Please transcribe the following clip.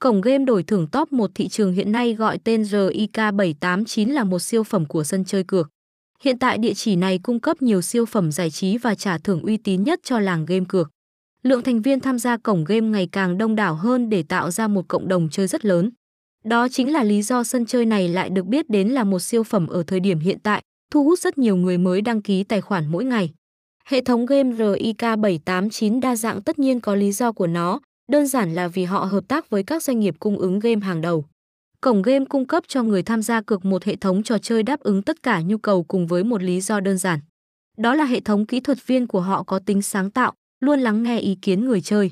Cổng game đổi thưởng top 1 thị trường hiện nay gọi tên RIK789 là một siêu phẩm của sân chơi cược. Hiện tại địa chỉ này cung cấp nhiều siêu phẩm giải trí và trả thưởng uy tín nhất cho làng game cược. Lượng thành viên tham gia cổng game ngày càng đông đảo hơn để tạo ra một cộng đồng chơi rất lớn. Đó chính là lý do sân chơi này lại được biết đến là một siêu phẩm ở thời điểm hiện tại, thu hút rất nhiều người mới đăng ký tài khoản mỗi ngày. Hệ thống game RIK789 đa dạng tất nhiên có lý do của nó, đơn giản là vì họ hợp tác với các doanh nghiệp cung ứng game hàng đầu. Cổng game cung cấp cho người tham gia cược một hệ thống trò chơi đáp ứng tất cả nhu cầu cùng với một lý do đơn giản. Đó là hệ thống kỹ thuật viên của họ có tính sáng tạo, luôn lắng nghe ý kiến người chơi.